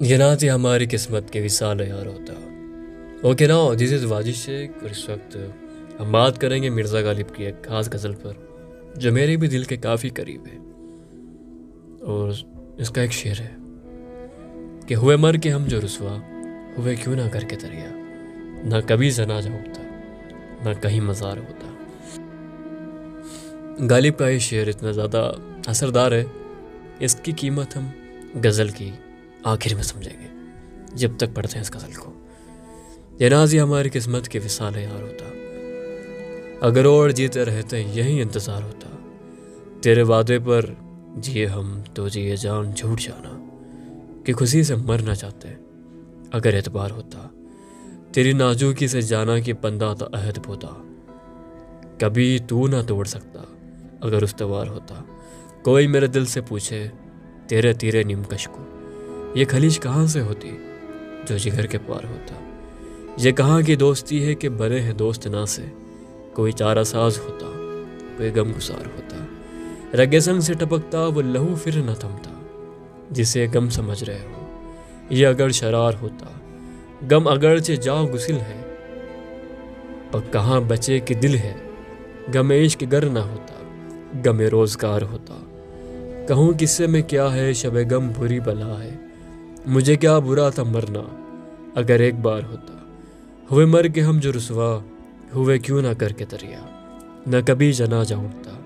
ये ना थी हमारी किस्मत के विशाल यार होता ओके ना दिस इज़ वाजिश शेख और इस वक्त हम बात करेंगे मिर्ज़ा गालिब की एक खास गज़ल पर, जो मेरे भी दिल के काफ़ी करीब है। और इसका एक शेर है कि हुए मर के हम जो रसवा, हुए क्यों ना करके तरिया ना कभी जनाजा होता, ना कहीं मज़ार होता। गालिब का ये शेर इतना ज़्यादा असरदार है, इसकी कीमत हम गज़ल की आखिर में समझेंगे, जब तक पढ़ते हैं इस गज़ल को। ये नाजी हमारी किस्मत के विसाल यार होता। अगर और जीते रहते यही इंतज़ार होता। तेरे वादे पर जिए हम तो जिए जान, झूठ जाना। कि खुशी से मरना चाहते अगर एतबार होता। तेरी नाजुकी से जाना कि बंदा तो अहद होता कभी तू ना तोड़ सकता, अगर उस्तवार होता। कोई मेरे दिल से पूछे, तेरे तीरे निमकश को। ये खलीज कहाँ से होती, जो जिगर के पार होता? ये कहाँ की दोस्ती है कि बने हैं दोस्त ना से? कोई चारा साज होता, कोई गम गुसार होता। रगे संग से टपकता, वो लहू फिर न थमता, जिसे गम समझ रहे हो। ये अगर शरार होता, गम अगरचे जाओ गुसिल है। पर कहाँ बचे कि दिल है? गम के गर ना होता, गमे रोज़गार होता। कहूँ किस्से में क्या है, शब गम बुरी बला है। मुझे क्या बुरा था मरना, अगर एक बार होता। हुए मर के हम जो रसवा, हुए क्यों ना करके तरिया। न कभी जनाजा उठता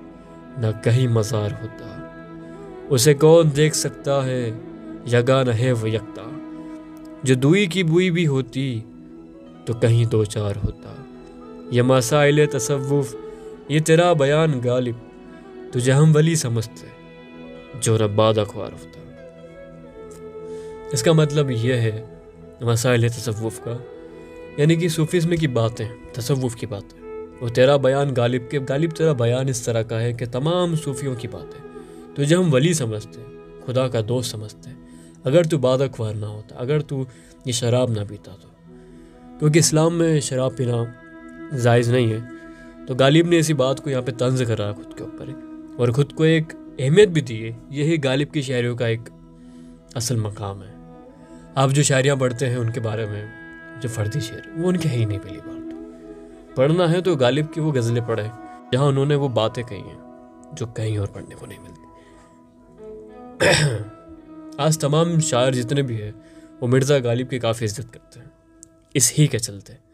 न कहीं मज़ार होता। उसे कौन देख सकता है, यगा न है वो यकता। जो दुई की बुई भी होती तो कहीं दो चार होता। ये मसाइल तसव्वुफ, ये तेरा बयान गालिब। तुझे हम वली समझते, जो रब्बाद अखबार होता। इसका मतलब यह है मसाइल तसव्वुफ का, यानी कि सूफीज़म की बातें, तसव्वुफ की बातें। और तेरा बयान गालिब के, गालिब तेरा बयान इस तरह का है कि तमाम सूफियों की बात बातें तुझे हम वली समझते हैं, खुदा का दोस्त समझते हैं। अगर तू बादकवार ना होता, अगर तू ये शराब ना पीता तो। क्योंकि इस्लाम में शराब पीना जायज़ नहीं है तो गालिब ने इसी बात को यहाँ पे तंज करा खुद के ऊपर। और ख़ुद को एक अहमियत भी दी है, यही गालिब की शायरियों का एक असल मकाम है। आप जो शायरियाँ पढ़ते हैं उनके बारे में, जो फर्दी शेर, वो उनके है ही नहीं पहली बार तो। पढ़ना है तो गालिब की वो गज़लें पढ़े, जहाँ उन्होंने वो बातें कही हैं, जो कहीं और पढ़ने को नहीं मिलती। आज तमाम शायर जितने भी हैं, वो मिर्ज़ा गालिब की काफ़ी इज़्ज़त करते हैं। इस ही के चलते।